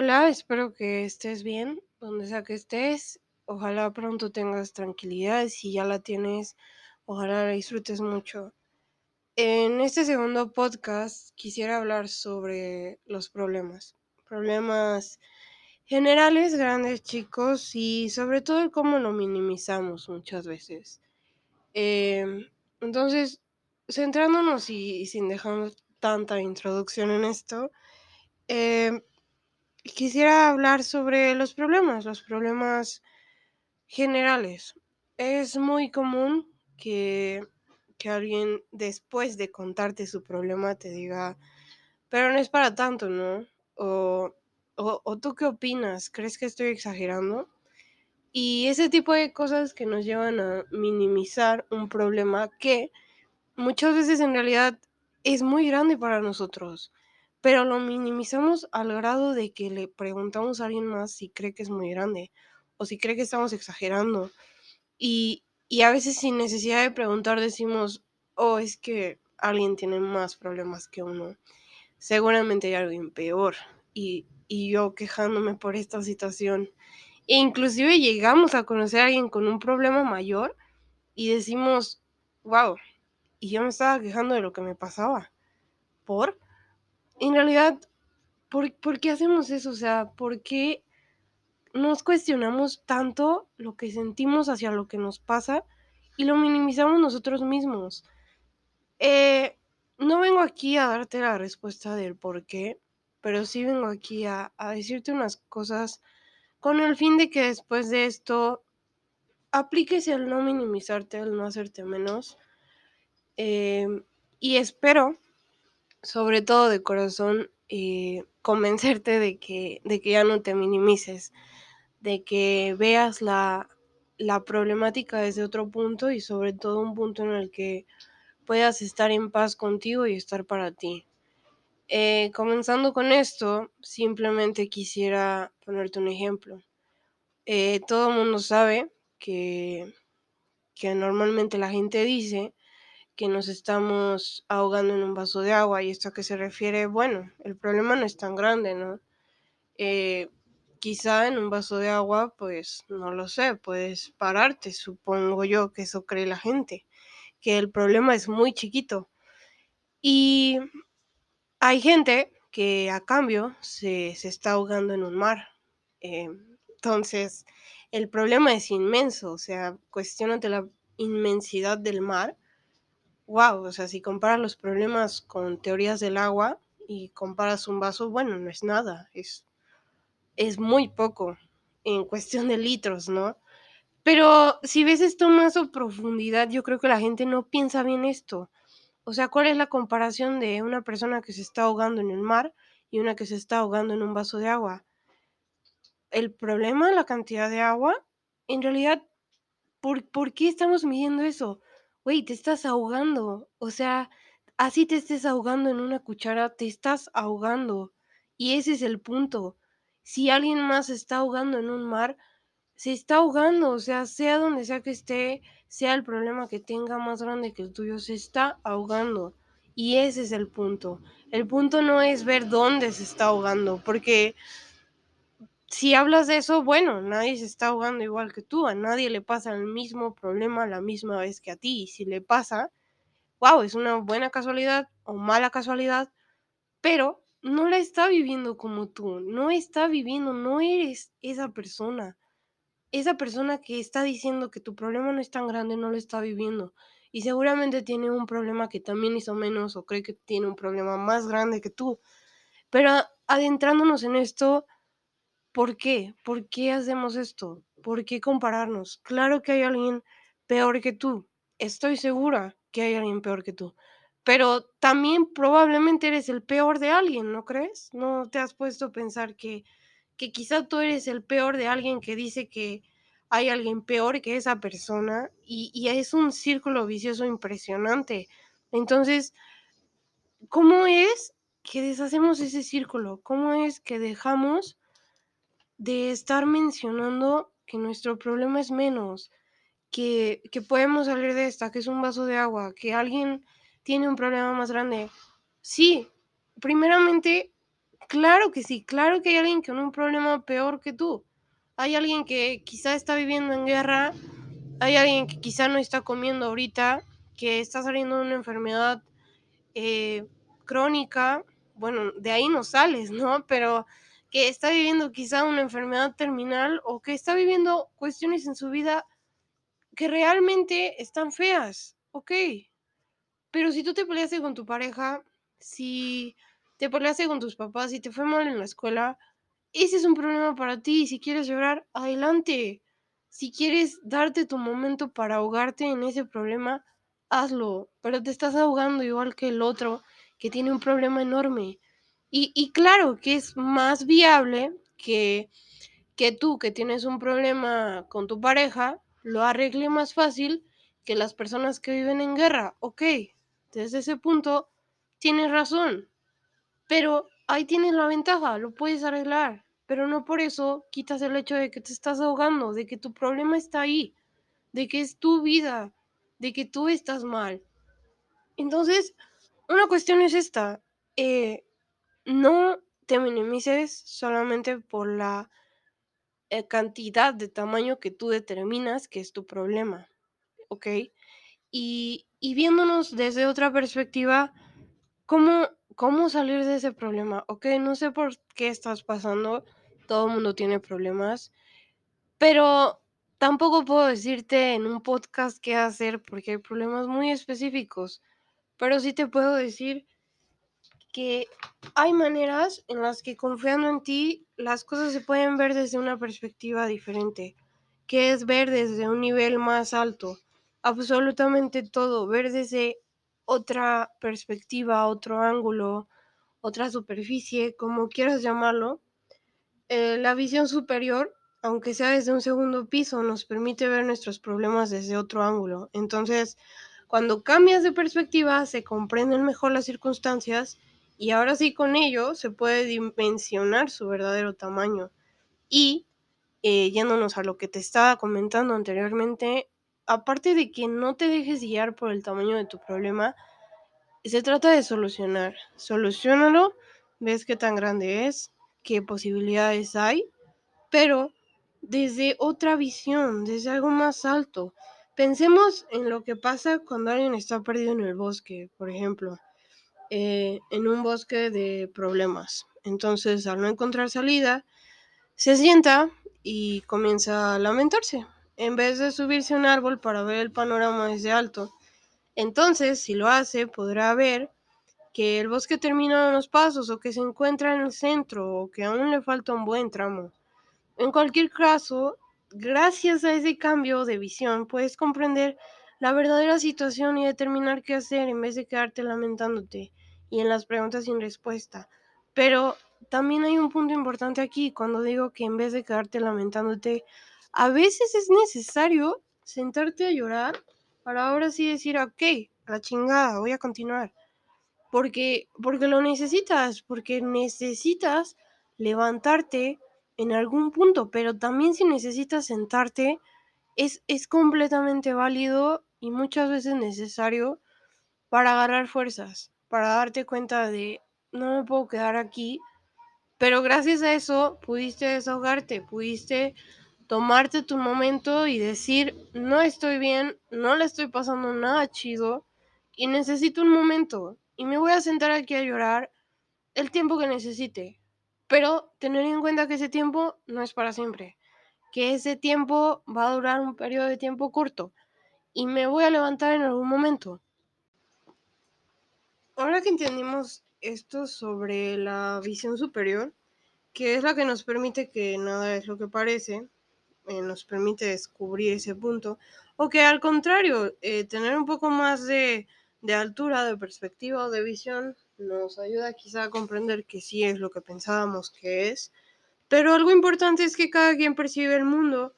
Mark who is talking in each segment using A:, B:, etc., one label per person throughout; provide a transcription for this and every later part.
A: Hola, espero que estés bien, donde sea que estés. Ojalá pronto tengas tranquilidad. Si ya la tienes, ojalá la disfrutes mucho. En este segundo podcast quisiera hablar sobre los problemas. Problemas generales, grandes, chicos y sobre todo cómo lo minimizamos muchas veces. Em, entonces, centrándonos y, y sin dejar tanta introducción en esto, em, quisiera hablar sobre los problemas, los problemas generales. Es muy común que, que alguien después de contarte su problema te diga, pero no es para tanto, ¿no? O, o, o tú qué opinas, ¿crees que estoy exagerando? Y ese tipo de cosas que nos llevan a minimizar un problema que muchas veces en realidad es muy grande para nosotros, pero lo minimizamos al grado de que le preguntamos a alguien más si cree que es muy grande o si cree que estamos exagerando. Y, y a veces sin necesidad de preguntar decimos, oh, es que alguien tiene más problemas que uno. Seguramente hay alguien peor. Y, y yo quejándome por esta situación. E inclusive llegamos a conocer a alguien con un problema mayor y decimos, wow, y yo me estaba quejando de lo que me pasaba. ¿Por? En realidad, ¿por, ¿por qué hacemos eso? O sea, ¿por qué nos cuestionamos tanto lo que sentimos hacia lo que nos pasa y lo minimizamos nosotros mismos? Eh, no vengo aquí a darte la respuesta del por qué, pero sí vengo aquí a, a decirte unas cosas con el fin de que después de esto apliques el no minimizarte, el no hacerte menos. Eh, y espero, sobre todo de corazón, eh, convencerte de que, de que ya no te minimices, de que veas la, la problemática desde otro punto y sobre todo un punto en el que puedas estar en paz contigo y estar para ti. Eh, comenzando con esto, simplemente quisiera ponerte un ejemplo. Eh, todo el mundo sabe que, que normalmente la gente dice que nos estamos ahogando en un vaso de agua y esto a qué se refiere, bueno, el problema no es tan grande, ¿no? Eh, quizá en un vaso de agua, pues no lo sé, puedes pararte, supongo yo que eso cree la gente, que el problema es muy chiquito. Y hay gente que a cambio se, se está ahogando en un mar. Eh, entonces, el problema es inmenso, o sea, cuestionate la inmensidad del mar. Wow, o sea, si comparas los problemas con teorías del agua y comparas un vaso, bueno, no es nada, es, es muy poco en cuestión de litros, ¿no? Pero si ves esto más a profundidad, yo creo que la gente no piensa bien esto. O sea, ¿cuál es la comparación de una persona que se está ahogando en el mar y una que se está ahogando en un vaso de agua? El problema, la cantidad de agua, en realidad, ¿por, ¿por qué estamos midiendo eso? Güey, te estás ahogando. O sea, así te estés ahogando en una cuchara, te estás ahogando. Y ese es el punto. Si alguien más se está ahogando en un mar, se está ahogando. O sea, sea donde sea que esté, sea el problema que tenga más grande que el tuyo, se está ahogando. Y ese es el punto. El punto no es ver dónde se está ahogando, porque si hablas de eso, bueno, nadie se está ahogando igual que tú, a nadie le pasa el mismo problema la misma vez que a ti. Y si le pasa, wow, es una buena casualidad o mala casualidad, pero no la está viviendo como tú, no está viviendo, no eres esa persona. Esa persona que está diciendo que tu problema no es tan grande no lo está viviendo. Y seguramente tiene un problema que también hizo menos o cree que tiene un problema más grande que tú. Pero adentrándonos en esto, ¿por qué? ¿Por qué hacemos esto? ¿Por qué compararnos? Claro que hay alguien peor que tú. Estoy segura que hay alguien peor que tú. Pero también probablemente eres el peor de alguien, ¿no crees? ¿No te has puesto a pensar que, que quizá tú eres el peor de alguien que dice que hay alguien peor que esa persona? Y, y es un círculo vicioso impresionante. Entonces, ¿cómo es que deshacemos ese círculo? ¿Cómo es que dejamos de estar mencionando que nuestro problema es menos, que, que podemos salir de esta, que es un vaso de agua, que alguien tiene un problema más grande? Sí, primeramente, Claro que sí, claro que hay alguien con un problema peor que tú. Hay alguien que quizá está viviendo en guerra, hay alguien que quizá no está comiendo ahorita, que está saliendo de una enfermedad eh, crónica, bueno, de ahí no sales, ¿no? Pero que está viviendo quizá una enfermedad terminal o que está viviendo cuestiones en su vida que realmente están feas, ok. Pero si tú te peleaste con tu pareja, si te peleaste con tus papás, si te fue mal en la escuela, ese es un problema para ti. Si quieres llorar, adelante. Si quieres darte tu momento para ahogarte en ese problema, hazlo. Pero te estás ahogando igual que el otro que tiene un problema enorme. Y, claro que es más viable que, que tú que tienes un problema con tu pareja lo arregle más fácil que las personas que viven en guerra. Ok, desde ese punto tienes razón. Pero ahí tienes la ventaja, lo puedes arreglar. Pero no por eso quitas el hecho de que te estás ahogando, de que tu problema está ahí, de que es tu vida, de que tú estás mal. Entonces, una cuestión es esta. Eh, no te minimices solamente por la eh, cantidad de tamaño que tú determinas que es tu problema, ¿ok? Y, y viéndonos desde otra perspectiva, ¿cómo, ¿cómo salir de ese problema? Ok, no sé por qué estás pasando, todo el mundo tiene problemas, pero tampoco puedo decirte en un podcast qué hacer porque hay problemas muy específicos, pero sí te puedo decir que hay maneras en las que confiando en ti las cosas se pueden ver desde una perspectiva diferente, que es ver desde un nivel más alto, absolutamente todo, ver desde otra perspectiva, otro ángulo, otra superficie, como quieras llamarlo. Eh, la visión superior, aunque sea desde un segundo piso, nos permite ver nuestros problemas desde otro ángulo. Entonces, cuando cambias de perspectiva, se comprenden mejor las circunstancias y ahora sí con ello se puede dimensionar su verdadero tamaño. Y eh, yéndonos a lo que te estaba comentando anteriormente, aparte de que no te dejes guiar por el tamaño de tu problema, se trata de solucionar. Solucionalo, ves qué tan grande es, qué posibilidades hay, pero desde otra visión, desde algo más alto. Pensemos en lo que pasa cuando alguien está perdido en el bosque, por ejemplo, eh, en un bosque de problemas. Entonces, al no encontrar salida, se sienta y comienza a lamentarse, en vez de subirse a un árbol para ver el panorama desde alto. Entonces, si lo hace, podrá ver que el bosque termina unos pasos o que se encuentra en el centro o que aún le falta un buen tramo. En cualquier caso, gracias a ese cambio de visión, puedes comprender la verdadera situación y determinar qué hacer en vez de quedarte lamentándote y en las preguntas sin respuesta. Pero también hay un punto importante aquí cuando digo que en vez de quedarte lamentándote, a veces es necesario sentarte a llorar para ahora sí decir, ok, la chingada, voy a continuar. Porque, porque lo necesitas, porque necesitas levantarte en algún punto, pero también si necesitas sentarte, es, es completamente válido y muchas veces necesario para agarrar fuerzas, para darte cuenta de, no me puedo quedar aquí, pero gracias a eso pudiste desahogarte, pudiste tomarte tu momento y decir, no estoy bien, no le estoy pasando nada chido y necesito un momento y me voy a sentar aquí a llorar el tiempo que necesite. Pero tener en cuenta que ese tiempo no es para siempre, que ese tiempo va a durar un periodo de tiempo corto y me voy a levantar en algún momento. Ahora que entendimos esto sobre la visión superior, que es la que nos permite que nada es lo que parece, eh, nos permite descubrir ese punto, o que al contrario, eh, tener un poco más de, de altura, de perspectiva o de visión, nos ayuda quizá a comprender que sí es lo que pensábamos que es, pero algo importante es que cada quien percibe el mundo,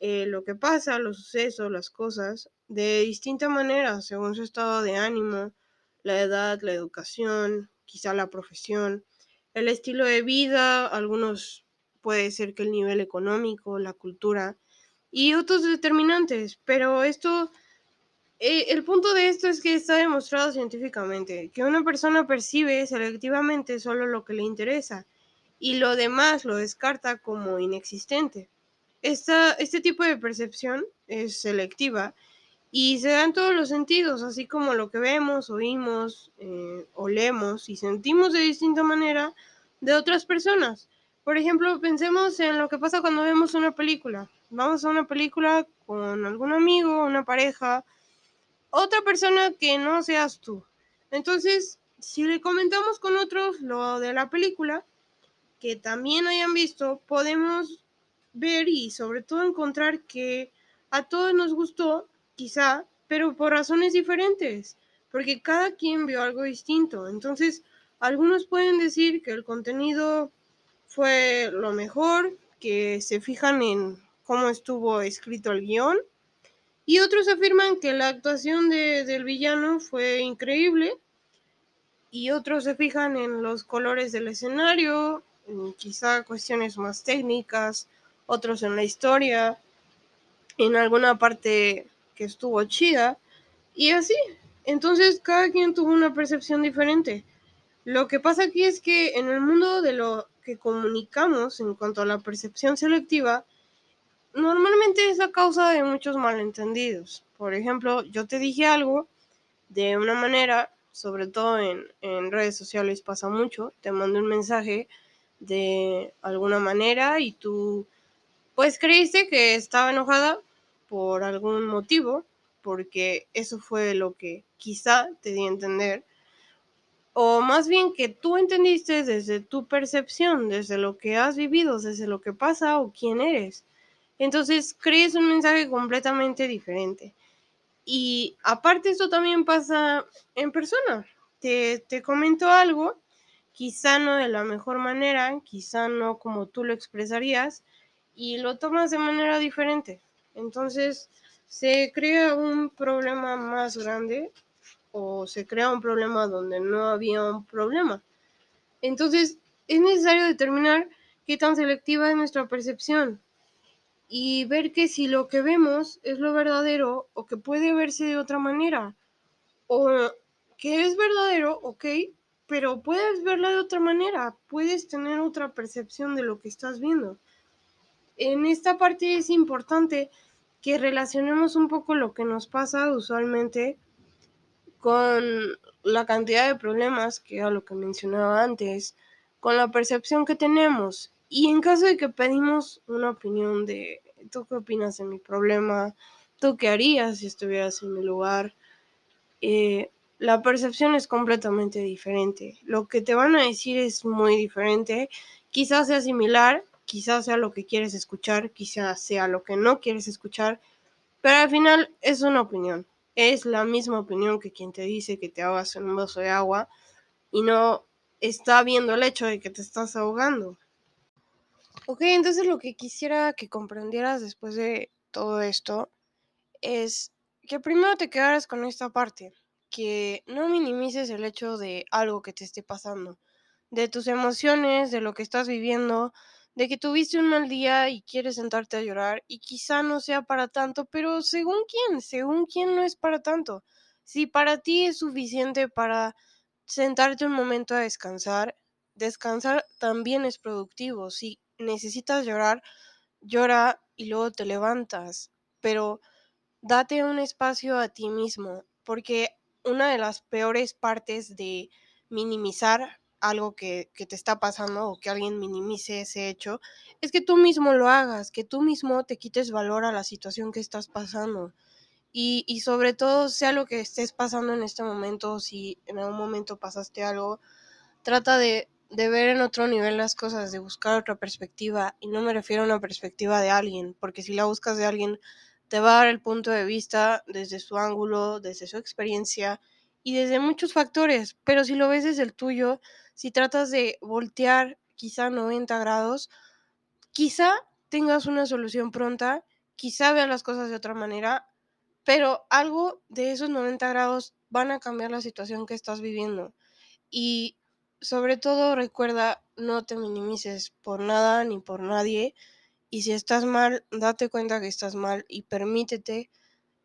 A: eh, lo que pasa, los sucesos, las cosas, de distinta manera, según su estado de ánimo, la edad, la educación, quizá la profesión, el estilo de vida, algunos puede ser que el nivel económico, la cultura y otros determinantes, pero esto Eh, el punto de esto es que está demostrado científicamente que una persona percibe selectivamente solo lo que le interesa y lo demás lo descarta como inexistente. Esta, este tipo de percepción es selectiva y se da en todos los sentidos, así como lo que vemos, oímos, eh, olemos y sentimos de distinta manera de otras personas. Por ejemplo, pensemos en lo que pasa cuando vemos una película. Vamos a una película con algún amigo, una pareja, otra persona que no seas tú. Entonces, si le comentamos con otros lo de la película, que también hayan visto, podemos ver y sobre todo encontrar que a todos nos gustó, quizá, pero por razones diferentes, porque cada quien vio algo distinto. Entonces, algunos pueden decir que el contenido fue lo mejor, que se fijan en cómo estuvo escrito el guion, y otros afirman que la actuación de, del villano fue increíble, y otros se fijan en los colores del escenario, en quizá cuestiones más técnicas, otros en la historia, en alguna parte que estuvo chida, y así. Entonces cada quien tuvo una percepción diferente. Lo que pasa aquí es que en el mundo de lo que comunicamos en cuanto a la percepción selectiva, normalmente es la causa de muchos malentendidos. Por ejemplo, yo te dije algo de una manera, sobre todo en, en redes sociales pasa mucho, te mando un mensaje de alguna manera y tú pues creíste que estaba enojada por algún motivo, porque eso fue lo que quizá te di a entender, o más bien que tú entendiste desde tu percepción, desde lo que has vivido, desde lo que pasa o quién eres. Entonces crees un mensaje completamente diferente. Y aparte esto también pasa en persona. Te, te comento algo, quizá no de la mejor manera, quizá no como tú lo expresarías, y lo tomas de manera diferente. Entonces se crea un problema más grande o se crea un problema donde no había un problema. Entonces es necesario determinar qué tan selectiva es nuestra percepción y ver que si lo que vemos es lo verdadero o que puede verse de otra manera o que es verdadero, ok, pero puedes verla de otra manera, puedes tener otra percepción de lo que estás viendo en esta parte es importante que relacionemos un poco lo que nos pasa usualmente con la cantidad de problemas, que era lo que mencionaba antes, con la percepción que tenemos. Y en caso de que pedimos una opinión de, ¿tú qué opinas de mi problema? ¿Tú qué harías si estuvieras en mi lugar? Eh, la percepción es completamente diferente. Lo que te van a decir es muy diferente. Quizás sea similar, quizás sea lo que quieres escuchar, quizás sea lo que no quieres escuchar, pero al final es una opinión. Es la misma opinión que quien te dice que te ahogas en un vaso de agua y no está viendo el hecho de que te estás ahogando. Ok, entonces lo que quisiera que comprendieras después de todo esto es que primero te quedaras con esta parte, que no minimices el hecho de algo que te esté pasando, de tus emociones, de lo que estás viviendo, de que tuviste un mal día y quieres sentarte a llorar y quizá no sea para tanto, pero según quién, según quién no es para tanto. Si para ti es suficiente para sentarte un momento a descansar, descansar también es productivo. Si necesitas llorar, llora y luego te levantas, pero date un espacio a ti mismo, porque una de las peores partes de minimizar algo que, te está pasando o que alguien minimice ese hecho, es que tú mismo lo hagas, que tú mismo te quites valor a la situación que estás pasando. Y, y sobre todo, sea lo que estés pasando en este momento, si en algún momento pasaste algo, trata de, de ver en otro nivel las cosas, de buscar otra perspectiva. Y no me refiero a una perspectiva de alguien, porque si la buscas de alguien, te va a dar el punto de vista desde su ángulo, desde su experiencia y desde muchos factores. Pero si lo ves desde el tuyo, si tratas de voltear quizá 90 grados, quizá tengas una solución pronta, quizá veas las cosas de otra manera, pero algo de esos 90 grados van a cambiar la situación que estás viviendo. Y sobre todo recuerda, no te minimices por nada ni por nadie. Y si estás mal, date cuenta que estás mal y permítete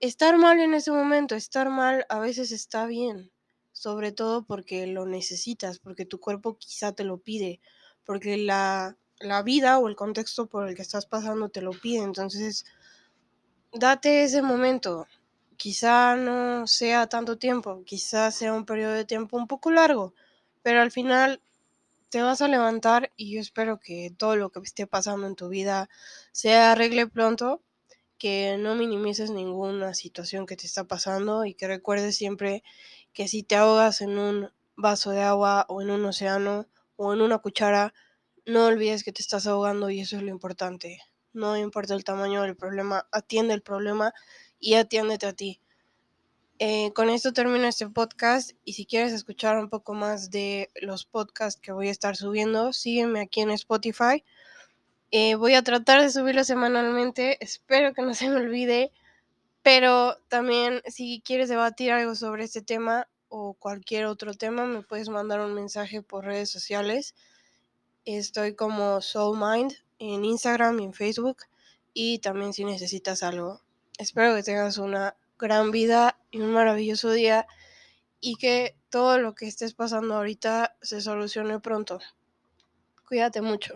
A: estar mal en ese momento, estar mal a veces está bien, sobre todo porque lo necesitas, porque tu cuerpo quizá te lo pide, porque la, la vida o el contexto por el que estás pasando te lo pide, entonces date ese momento. Quizá no sea tanto tiempo, quizá sea un periodo de tiempo un poco largo, pero al final te vas a levantar y yo espero que todo lo que esté pasando en tu vida se arregle pronto, que no minimices ninguna situación que te está pasando y que recuerdes siempre que si te ahogas en un vaso de agua o en un océano o en una cuchara, no olvides que te estás ahogando y eso es lo importante. No importa el tamaño del problema, atiende el problema y atiéndete a ti. Eh, con esto termino este podcast y si quieres escuchar un poco más de los podcasts que voy a estar subiendo, sígueme aquí en Spotify. Eh, voy a tratar de subirlo semanalmente, espero que no se me olvide, pero también si quieres debatir algo sobre este tema o cualquier otro tema, me puedes mandar un mensaje por redes sociales. Estoy como SoulMind en Instagram y en Facebook y también si necesitas algo. Espero que tengas una gran vida y un maravilloso día y que todo lo que estés pasando ahorita se solucione pronto. Cuídate mucho.